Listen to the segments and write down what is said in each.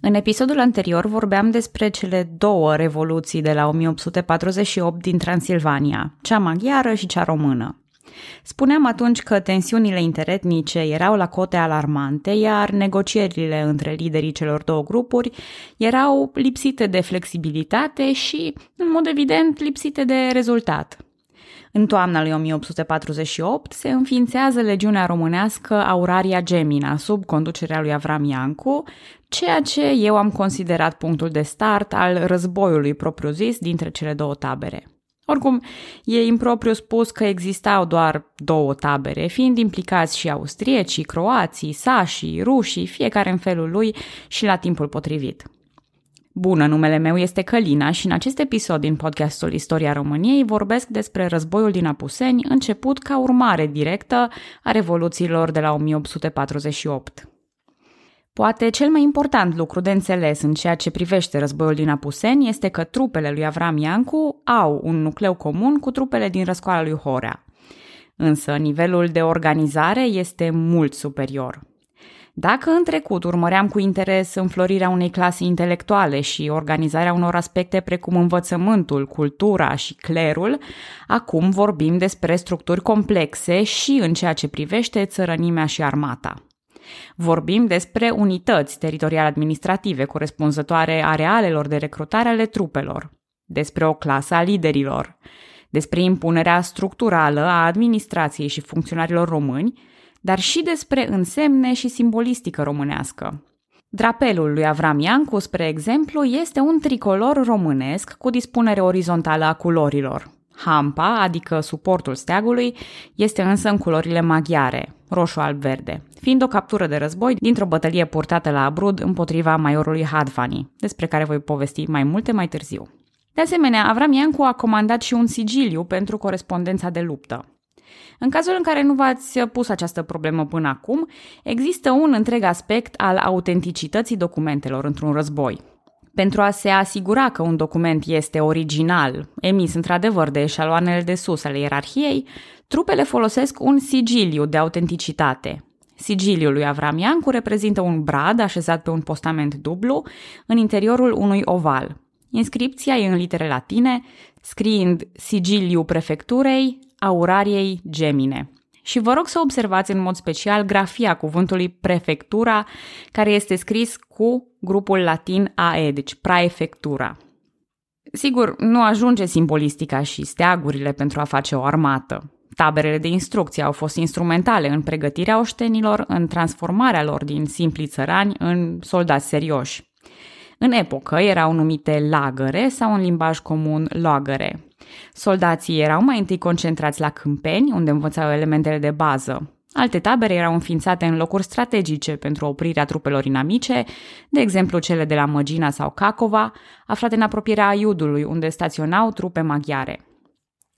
În episodul anterior vorbeam despre cele două revoluții de la 1848 din Transilvania, cea maghiară și cea română. Spuneam atunci că tensiunile interetnice erau la cote alarmante, iar negocierile între liderii celor două grupuri erau lipsite de flexibilitate și, în mod evident, lipsite de rezultat. În toamna lui 1848 se înființează legiunea românească Auraria Gemina sub conducerea lui Avram Iancu, ceea ce eu am considerat punctul de start al războiului propriu-zis dintre cele două tabere. Oricum, e impropriu spus că existau doar două tabere, fiind implicați și austriecii, croații, sașii, rușii, fiecare în felul lui și la timpul potrivit. Bună, numele meu este Călina și în acest episod din podcastul Istoria României vorbesc despre războiul din Apuseni, început ca urmare directă a revoluțiilor de la 1848. Poate cel mai important lucru de înțeles în ceea ce privește războiul din Apuseni este că trupele lui Avram Iancu au un nucleu comun cu trupele din răscoala lui Horea. Însă nivelul de organizare este mult superior. Dacă în trecut urmăream cu interes înflorirea unei clase intelectuale și organizarea unor aspecte precum învățământul, cultura și clerul, acum vorbim despre structuri complexe și în ceea ce privește țărănimea și armata. Vorbim despre unități teritoriale administrative corespunzătoare arealelor de recrutare ale trupelor, despre o clasă a liderilor, despre impunerea structurală a administrației și funcționarilor români, dar și despre însemne și simbolistică românească. Drapelul lui Avram Iancu, spre exemplu, este un tricolor românesc cu dispunere orizontală a culorilor. Hampa, adică suportul steagului, este însă în culorile maghiare, roșu-alb-verde, fiind o captură de război dintr-o bătălie purtată la Abrud împotriva maiorului Hadvani, despre care voi povesti mai multe mai târziu. De asemenea, Avram Iancu a comandat și un sigiliu pentru corespondența de luptă. În cazul în care nu v-ați pus această problemă până acum, există un întreg aspect al autenticității documentelor într-un război. Pentru a se asigura că un document este original, emis într-adevăr de eșaloanele de sus ale ierarhiei, trupele folosesc un sigiliu de autenticitate. Sigiliul lui Avram Iancu reprezintă un brad așezat pe un postament dublu în interiorul unui oval. Inscripția e în litere latine, scriind sigiliu prefecturei, aurariei gemine. Și vă rog să observați în mod special grafia cuvântului prefectura, care este scris cu grupul latin AE, deci praefectura. Sigur, nu ajunge simbolistica și steagurile pentru a face o armată. Taberele de instrucție au fost instrumentale în pregătirea oștenilor, în transformarea lor din simpli țărani în soldați serioși. În epocă erau numite lagăre sau în limbaj comun logăre. Soldații erau mai întâi concentrați la câmpeni, unde învățau elementele de bază. Alte tabere erau înființate în locuri strategice pentru oprirea trupelor inamice, de exemplu cele de la Măgina sau Cacova, aflate în apropierea Aiudului, unde staționau trupe maghiare.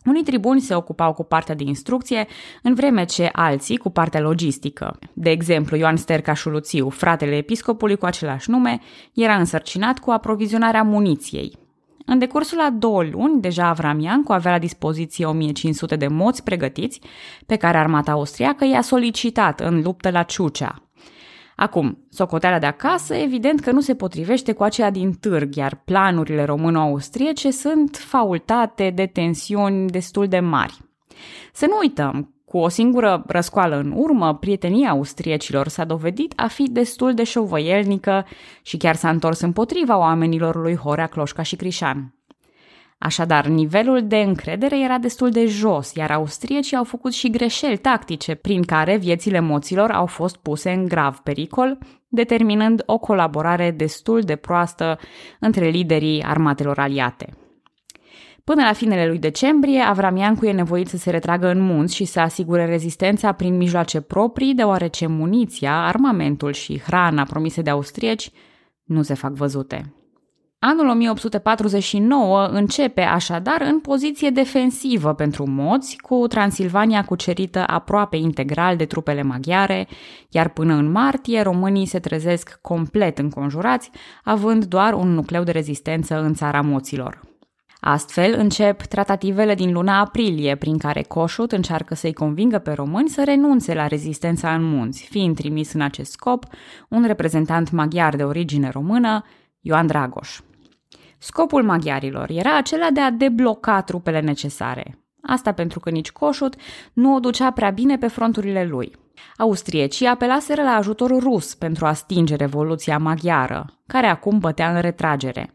Unii tribuni se ocupau cu partea de instrucție, în vreme ce alții cu partea logistică. De exemplu, Ioan Sterca Șuluțiu, fratele episcopului cu același nume, era însărcinat cu aprovizionarea muniției. În decursul a două luni, deja Avram Iancu avea la dispoziție 1500 de moți pregătiți, pe care armata austriacă i-a solicitat în luptă la Ciucea. Acum, socoteala de acasă, evident că nu se potrivește cu aceea din târg, iar planurile româno-austriece sunt faultate de tensiuni destul de mari. Să nu uităm, cu o singură răscoală în urmă, prietenia austriecilor s-a dovedit a fi destul de șovăielnică și chiar s-a întors împotriva oamenilor lui Horea Cloșca și Crișan. Așadar, nivelul de încredere era destul de jos, iar austriecii au făcut și greșeli tactice, prin care viețile moților au fost puse în grav pericol, determinând o colaborare destul de proastă între liderii armatelor aliate. Până la finele lui decembrie, Avramiancu e nevoit să se retragă în munți și să asigure rezistența prin mijloace proprii, deoarece muniția, armamentul și hrana promise de austrieci nu se fac văzute. Anul 1849 începe așadar în poziție defensivă pentru moți, cu Transilvania cucerită aproape integral de trupele maghiare, iar până în martie românii se trezesc complet înconjurați, având doar un nucleu de rezistență în țara moților. Astfel încep tratativele din luna aprilie, prin care Coșut încearcă să-i convingă pe români să renunțe la rezistența în munți, fiind trimis în acest scop un reprezentant maghiar de origine română, Ioan Dragoș. Scopul maghiarilor era acela de a debloca trupele necesare. Asta pentru că nici Coșut nu o ducea prea bine pe fronturile lui. Austriecii apelaseră la ajutorul rus pentru a stinge revoluția maghiară, care acum bătea în retragere.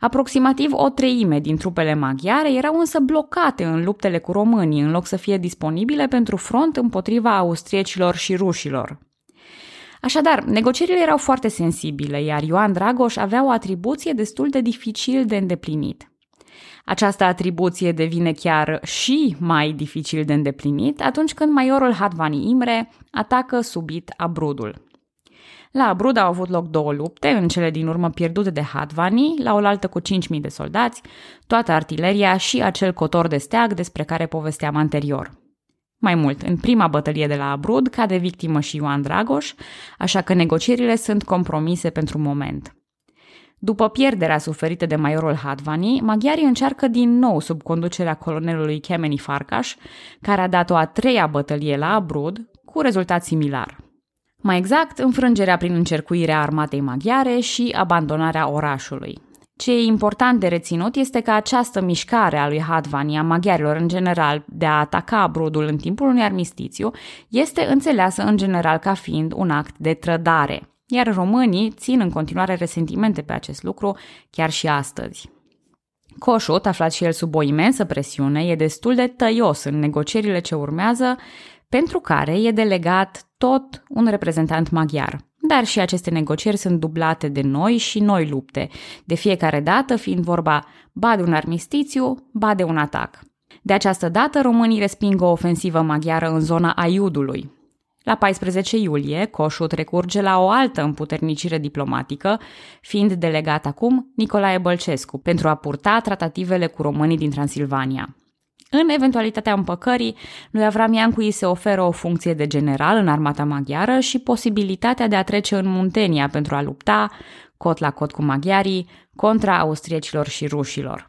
Aproximativ o treime din trupele maghiare erau însă blocate în luptele cu românii, în loc să fie disponibile pentru front împotriva austriecilor și rușilor. Așadar, negocierile erau foarte sensibile, iar Ioan Dragoș avea o atribuție destul de dificil de îndeplinit. Această atribuție devine chiar și mai dificil de îndeplinit atunci când maiorul Hadvani Imre atacă subit Abrudul. La Abrud au avut loc două lupte, în cele din urmă pierdute de Hadvani, la oaltă cu 5.000 de soldați, toată artileria și acel cotor de steag despre care povesteam anterior. Mai mult, în prima bătălie de la Abrud cade victimă și Ioan Dragoș, așa că negocierile sunt compromise pentru moment. După pierderea suferită de maiorul Hadvani, maghiarii încearcă din nou sub conducerea colonelului Kemeni Farkas, care a dat o a treia bătălie la Abrud, cu rezultat similar. Mai exact, înfrângerea prin încercuirea armatei maghiare și abandonarea orașului. Ce e important de reținut este că această mișcare a lui Hadvani, a maghiarilor în general, de a ataca Brudul în timpul unui armistițiu, este înțeleasă în general ca fiind un act de trădare, iar românii țin în continuare resentimente pe acest lucru chiar și astăzi. Coșut, aflat și el sub o imensă presiune, e destul de tăios în negocierile ce urmează, pentru care e delegat tot un reprezentant maghiar. Dar și aceste negocieri sunt dublate de noi și noi lupte, de fiecare dată fiind vorba ba de un armistițiu, ba de un atac. De această dată, românii resping o ofensivă maghiară în zona Aiudului, la 14 iulie, Coșut recurge la o altă împuternicire diplomatică, fiind delegat acum Nicolae Bălcescu pentru a purta tratativele cu românii din Transilvania. În eventualitatea împăcării, lui Avram Iancu îi se oferă o funcție de general în armata maghiară și posibilitatea de a trece în Muntenia pentru a lupta, cot la cot cu maghiarii, contra austriecilor și rușilor.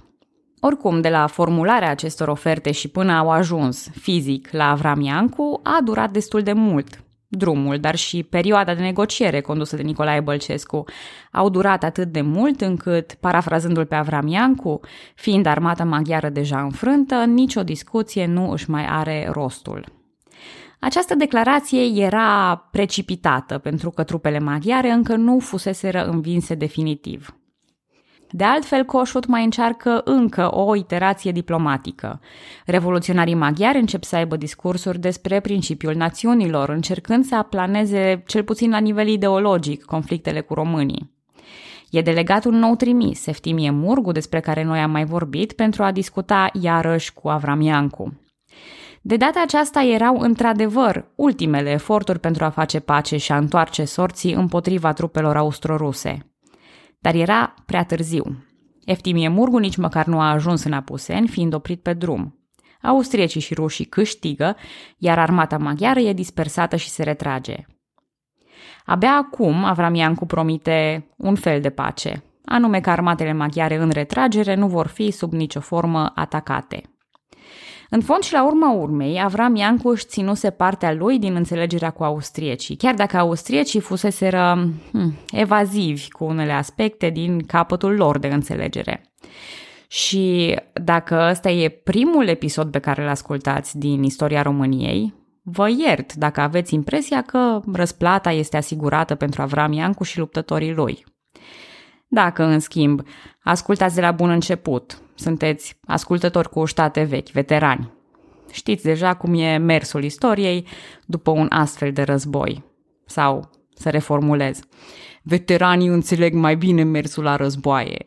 Oricum, de la formularea acestor oferte și până au ajuns fizic la Avram Iancu, a durat destul de mult. Drumul, dar și perioada de negociere condusă de Nicolae Bălcescu au durat atât de mult încât, parafrazându-l pe Avram Iancu, fiind armata maghiară deja înfrântă, nicio discuție nu își mai are rostul. Această declarație era precipitată pentru că trupele maghiare încă nu fuseseră învinse definitiv. De altfel, Coșut mai încearcă încă o iterație diplomatică. Revoluționarii maghiari încep să aibă discursuri despre principiul națiunilor, încercând să aplaneze, cel puțin la nivel ideologic, conflictele cu românii. E delegat un nou trimis, Eftimie Murgu, despre care noi am mai vorbit, pentru a discuta iarăși cu Avram Iancu. De data aceasta erau într-adevăr ultimele eforturi pentru a face pace și a întoarce sorții împotriva trupelor austro-ruse. Dar era prea târziu. Eftimie Murgu nici măcar nu a ajuns în Apuseni, fiind oprit pe drum. Austriecii și rușii câștigă, iar armata maghiară e dispersată și se retrage. Abia acum Avram Iancu promite un fel de pace, anume că armatele maghiare în retragere nu vor fi sub nicio formă atacate. În fond și la urma urmei, Avram Iancuș își ținuse partea lui din înțelegerea cu austriecii, chiar dacă austriecii fuseseră hm, evazivi cu unele aspecte din capătul lor de înțelegere. Și dacă ăsta e primul episod pe care îl ascultați din istoria României, vă iert dacă aveți impresia că răsplata este asigurată pentru Avram Iancuș și luptătorii lui. Dacă, în schimb, ascultați de la bun început, sunteți ascultători cu ștate vechi, veterani. Știți deja cum e mersul istoriei după un astfel de război. Sau, să reformulez, veteranii înțeleg mai bine mersul la războaie,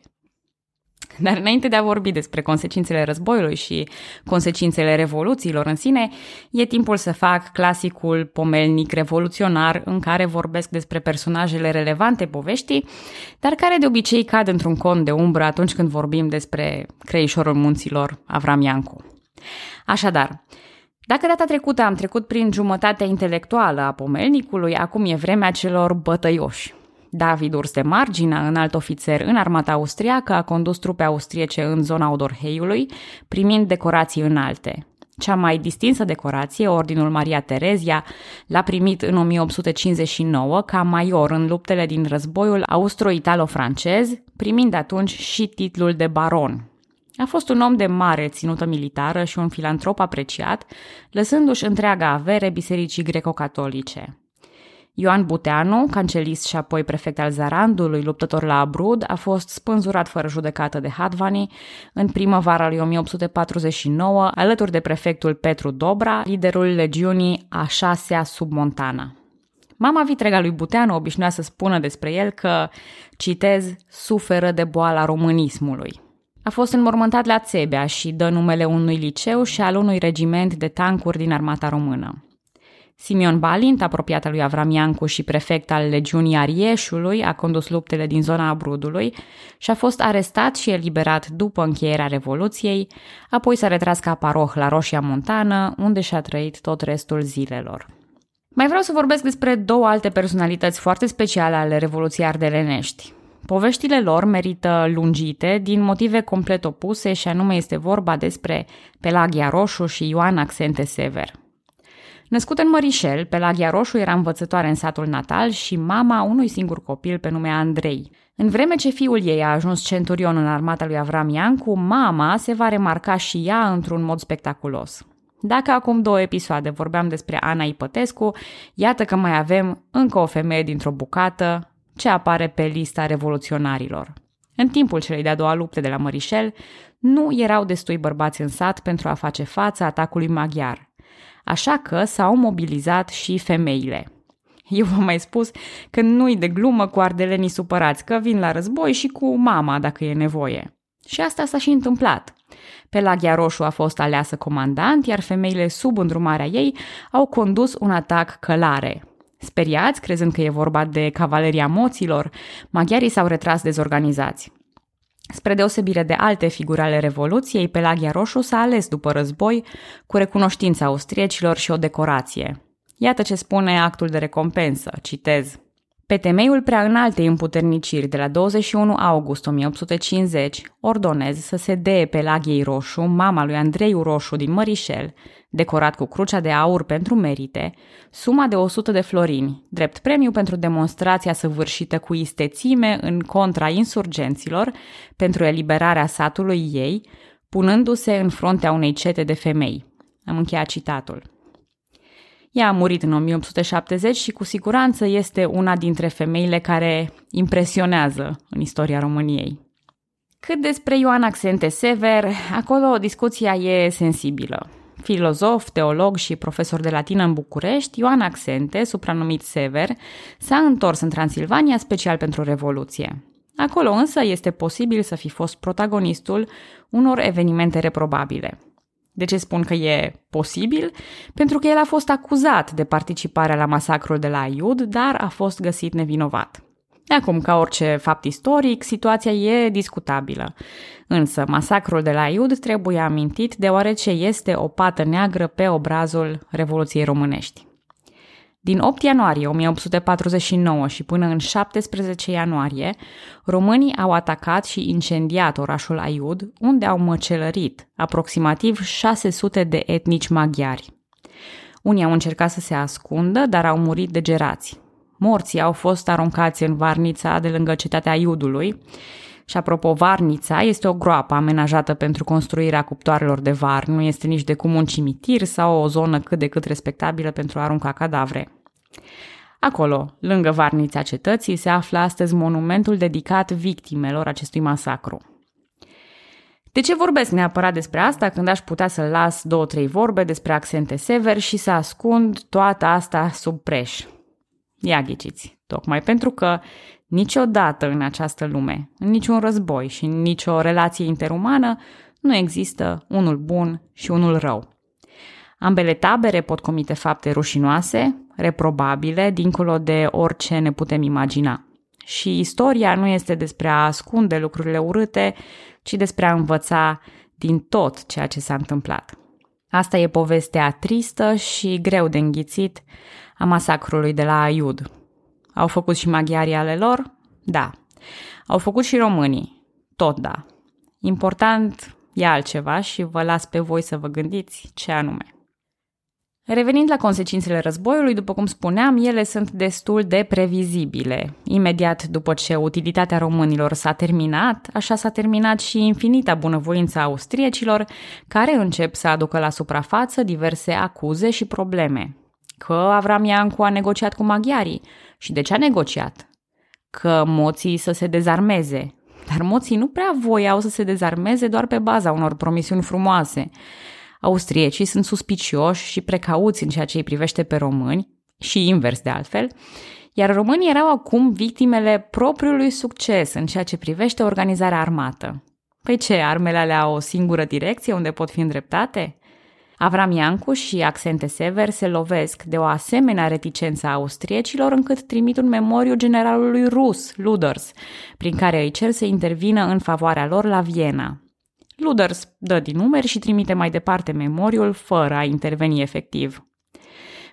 dar înainte de a vorbi despre consecințele războiului și consecințele revoluțiilor în sine, e timpul să fac clasicul pomelnic revoluționar în care vorbesc despre personajele relevante poveștii, dar care de obicei cad într-un con de umbră atunci când vorbim despre creișorul munților Avram Iancu. Așadar, dacă data trecută am trecut prin jumătatea intelectuală a pomelnicului, acum e vremea celor bătăioși, David Urs de Margina, înalt ofițer în armata austriacă, a condus trupe austriece în zona Odorheiului, primind decorații înalte. Cea mai distinsă decorație, Ordinul Maria Terezia, l-a primit în 1859 ca major în luptele din războiul austro-italo-francez, primind atunci și titlul de baron. A fost un om de mare ținută militară și un filantrop apreciat, lăsându-și întreaga avere bisericii greco-catolice. Ioan Buteanu, cancelist și apoi prefect al Zarandului, luptător la Abrud, a fost spânzurat fără judecată de Hadvani în primăvara lui 1849, alături de prefectul Petru Dobra, liderul legiunii a șasea sub Montana. Mama vitrega lui Buteanu obișnuia să spună despre el că, citez, suferă de boala românismului. A fost înmormântat la Țebea și dă numele unui liceu și al unui regiment de tancuri din armata română. Simeon Balint, apropiat al lui Avram Iancu și prefect al legiunii Arieșului, a condus luptele din zona Abrudului și a fost arestat și eliberat după încheierea Revoluției, apoi s-a retras ca paroh la Roșia Montană, unde și-a trăit tot restul zilelor. Mai vreau să vorbesc despre două alte personalități foarte speciale ale Revoluției Ardelenești. Poveștile lor merită lungite din motive complet opuse și anume este vorba despre Pelagia Roșu și Ioan Accente Sever – Născut în Mărișel, Pelagia Roșu era învățătoare în satul natal și mama unui singur copil pe nume Andrei. În vreme ce fiul ei a ajuns centurion în armata lui Avram Iancu, mama se va remarca și ea într-un mod spectaculos. Dacă acum două episoade vorbeam despre Ana Ipătescu, iată că mai avem încă o femeie dintr-o bucată ce apare pe lista revoluționarilor. În timpul celei de-a doua lupte de la Mărișel, nu erau destui bărbați în sat pentru a face față atacului maghiar – Așa că s-au mobilizat și femeile. Eu v-am mai spus că nu-i de glumă cu ardelenii supărați, că vin la război și cu mama dacă e nevoie. Și asta s-a și întâmplat. Pelagia Roșu a fost aleasă comandant, iar femeile sub îndrumarea ei au condus un atac călare. Speriați, crezând că e vorba de cavaleria moților, maghiarii s-au retras dezorganizați. Spre deosebire de alte figuri ale Revoluției, Pelagia Roșu s-a ales după război cu recunoștința austriecilor și o decorație. Iată ce spune actul de recompensă, citez. Pe temeiul prea înaltei împuterniciri de la 21 august 1850, ordonez să se dee Pelagiei Roșu, mama lui Andrei Roșu din Mărișel, decorat cu crucea de aur pentru merite, suma de 100 de florini, drept premiu pentru demonstrația săvârșită cu istețime în contra insurgenților pentru eliberarea satului ei, punându-se în fruntea unei cete de femei. Am încheiat citatul. Ea a murit în 1870 și cu siguranță este una dintre femeile care impresionează în istoria României. Cât despre Ioan Accente Sever, acolo discuția e sensibilă. Filozof, teolog și profesor de latină în București, Ioan Accente, supranumit Sever, s-a întors în Transilvania special pentru Revoluție. Acolo însă este posibil să fi fost protagonistul unor evenimente reprobabile. De ce spun că e posibil? Pentru că el a fost acuzat de participarea la masacrul de la Aiud, dar a fost găsit nevinovat. Acum, ca orice fapt istoric, situația e discutabilă. Însă, masacrul de la Aiud trebuie amintit deoarece este o pată neagră pe obrazul Revoluției Românești. Din 8 ianuarie 1849 și până în 17 ianuarie, românii au atacat și incendiat orașul Aiud, unde au măcelărit aproximativ 600 de etnici maghiari. Unii au încercat să se ascundă, dar au murit degerați. Morții au fost aruncați în varnița de lângă cetatea Aiudului, și apropo, Varnița este o groapă amenajată pentru construirea cuptoarelor de var, nu este nici de cum un cimitir sau o zonă cât de cât respectabilă pentru a arunca cadavre. Acolo, lângă Varnița cetății, se află astăzi monumentul dedicat victimelor acestui masacru. De ce vorbesc neapărat despre asta când aș putea să las două-trei vorbe despre accente sever și să ascund toată asta sub preș? Ia ghiciți, tocmai pentru că Niciodată în această lume, în niciun război și în nicio relație interumană, nu există unul bun și unul rău. Ambele tabere pot comite fapte rușinoase, reprobabile, dincolo de orice ne putem imagina. Și istoria nu este despre a ascunde lucrurile urâte, ci despre a învăța din tot ceea ce s-a întâmplat. Asta e povestea tristă și greu de înghițit a masacrului de la Aiud, Au făcut și maghiarii ale lor? Da. Au făcut și românii? Tot da. Important e altceva și vă las pe voi să vă gândiți ce anume. Revenind la consecințele războiului, după cum spuneam, ele sunt destul de previzibile. Imediat după ce utilitatea românilor s-a terminat, așa s-a terminat și infinita bunăvoință a austriecilor, care încep să aducă la suprafață diverse acuze și probleme. Că Avram Iancu a negociat cu maghiarii. Și de ce a negociat? Că moții să se dezarmeze. Dar moții nu prea voiau să se dezarmeze doar pe baza unor promisiuni frumoase. Austriecii sunt suspicioși și precauți în ceea ce îi privește pe români, și invers de altfel, iar românii erau acum victimele propriului succes în ceea ce privește organizarea armată. Păi ce, armele alea au o singură direcție unde pot fi îndreptate? Avram Iancu și Accente Sever se lovesc de o asemenea reticență a austriecilor încât trimit un memoriu generalului rus, Luders, prin care îi cer să intervină în favoarea lor la Viena. Luders dă din numeri și trimite mai departe memoriul fără a interveni efectiv.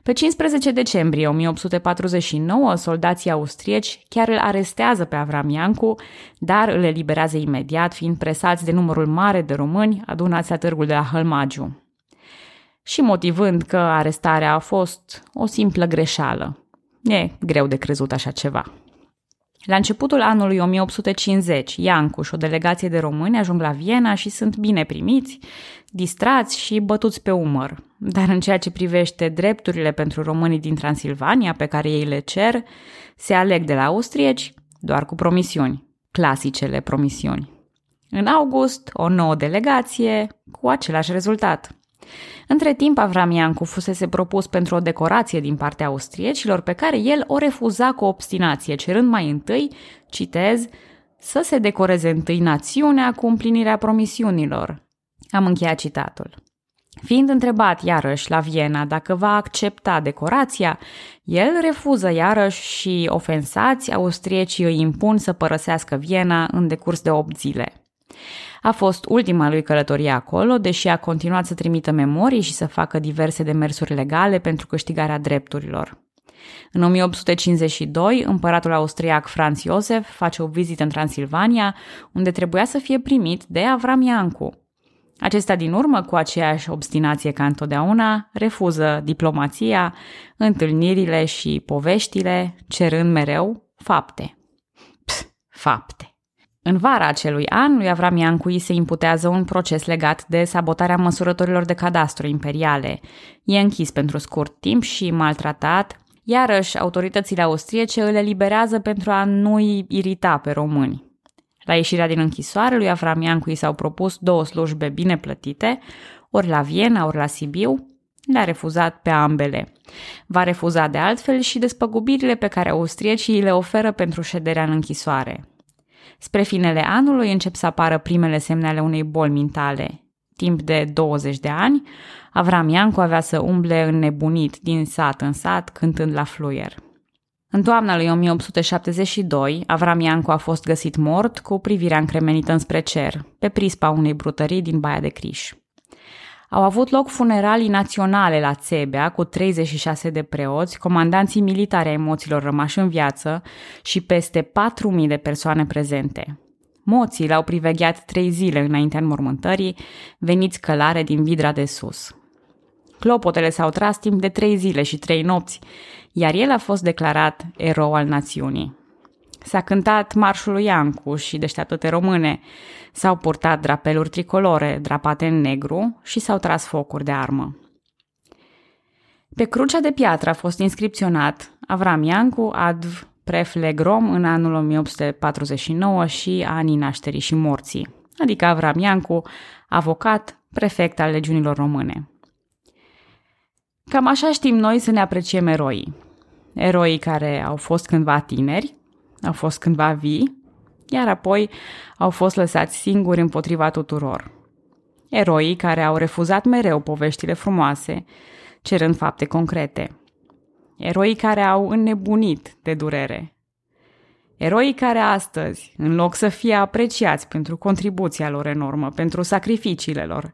Pe 15 decembrie 1849, soldații austrieci chiar îl arestează pe Avram Iancu, dar îl eliberează imediat, fiind presați de numărul mare de români adunați la târgul de la Hălmagiu. Și motivând că arestarea a fost o simplă greșeală. E greu de crezut așa ceva. La începutul anului 1850, Iancuș și o delegație de români ajung la Viena și sunt bine primiți, distrați și bătuți pe umăr. Dar în ceea ce privește drepturile pentru românii din Transilvania pe care ei le cer, se aleg de la austrieci doar cu promisiuni, clasicele promisiuni. În august, o nouă delegație cu același rezultat – între timp, Avram Iancu fusese propus pentru o decorație din partea austriecilor pe care el o refuza cu obstinație, cerând mai întâi, citez, să se decoreze întâi națiunea cu împlinirea promisiunilor. Am încheiat citatul. Fiind întrebat iarăși la Viena dacă va accepta decorația, el refuză iarăși și ofensați austriecii îi impun să părăsească Viena în decurs de 8 zile. A fost ultima lui călătorie acolo, deși a continuat să trimită memorii și să facă diverse demersuri legale pentru câștigarea drepturilor. În 1852, împăratul austriac Franz Josef face o vizită în Transilvania, unde trebuia să fie primit de Avram Iancu. Acesta din urmă, cu aceeași obstinație ca întotdeauna, refuză diplomația, întâlnirile și poveștile, cerând mereu fapte. Pf, fapte. În vara acelui an, lui Avram Iancu îi se imputează un proces legat de sabotarea măsurătorilor de cadastru imperiale. E închis pentru scurt timp și maltratat, iarăși autoritățile austriece îl eliberează pentru a nu-i irita pe români. La ieșirea din închisoare, lui Avram Iancu i s-au propus două slujbe bine plătite, ori la Viena, ori la Sibiu, le-a refuzat pe ambele. Va refuza de altfel și despăgubirile pe care austriecii le oferă pentru șederea în închisoare. Spre finele anului încep să apară primele semne ale unei boli mentale. Timp de 20 de ani, Avram Iancu avea să umble înnebunit din sat în sat, cântând la fluier. În toamna lui 1872, Avram Iancu a fost găsit mort cu privirea încremenită înspre cer, pe prispa unei brutării din Baia de Criș. Au avut loc funeralii naționale la Țebea cu 36 de preoți, comandanții militari ai moților rămași în viață și peste 4.000 de persoane prezente. Moții l-au privegheat trei zile înaintea înmormântării, veniți călare din vidra de sus. Clopotele s-au tras timp de trei zile și trei nopți, iar el a fost declarat erou al națiunii. S-a cântat marșul lui Iancu și deșteaptă române, S-au purtat drapeluri tricolore drapate în negru și s-au tras focuri de armă. Pe crucea de piatră a fost inscripționat Avram Iancu adv preflegrom în anul 1849 și anii nașterii și morții, adică Avram Iancu, avocat, prefect al legiunilor române. Cam așa știm noi să ne apreciem eroii. Eroii care au fost cândva tineri, au fost cândva vii iar apoi au fost lăsați singuri împotriva tuturor. Eroii care au refuzat mereu poveștile frumoase, cerând fapte concrete. Eroii care au înnebunit de durere. Eroii care astăzi, în loc să fie apreciați pentru contribuția lor enormă, pentru sacrificiile lor,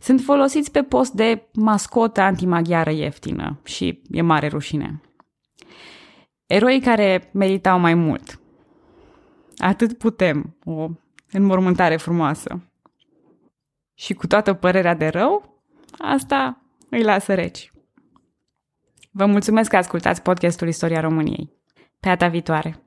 sunt folosiți pe post de mascotă antimaghiară ieftină și e mare rușine. Eroi care meritau mai mult. Atât putem, o înmormântare frumoasă. Și cu toată părerea de rău, asta îi lasă reci. Vă mulțumesc că ascultați podcastul Istoria României. Pe data viitoare!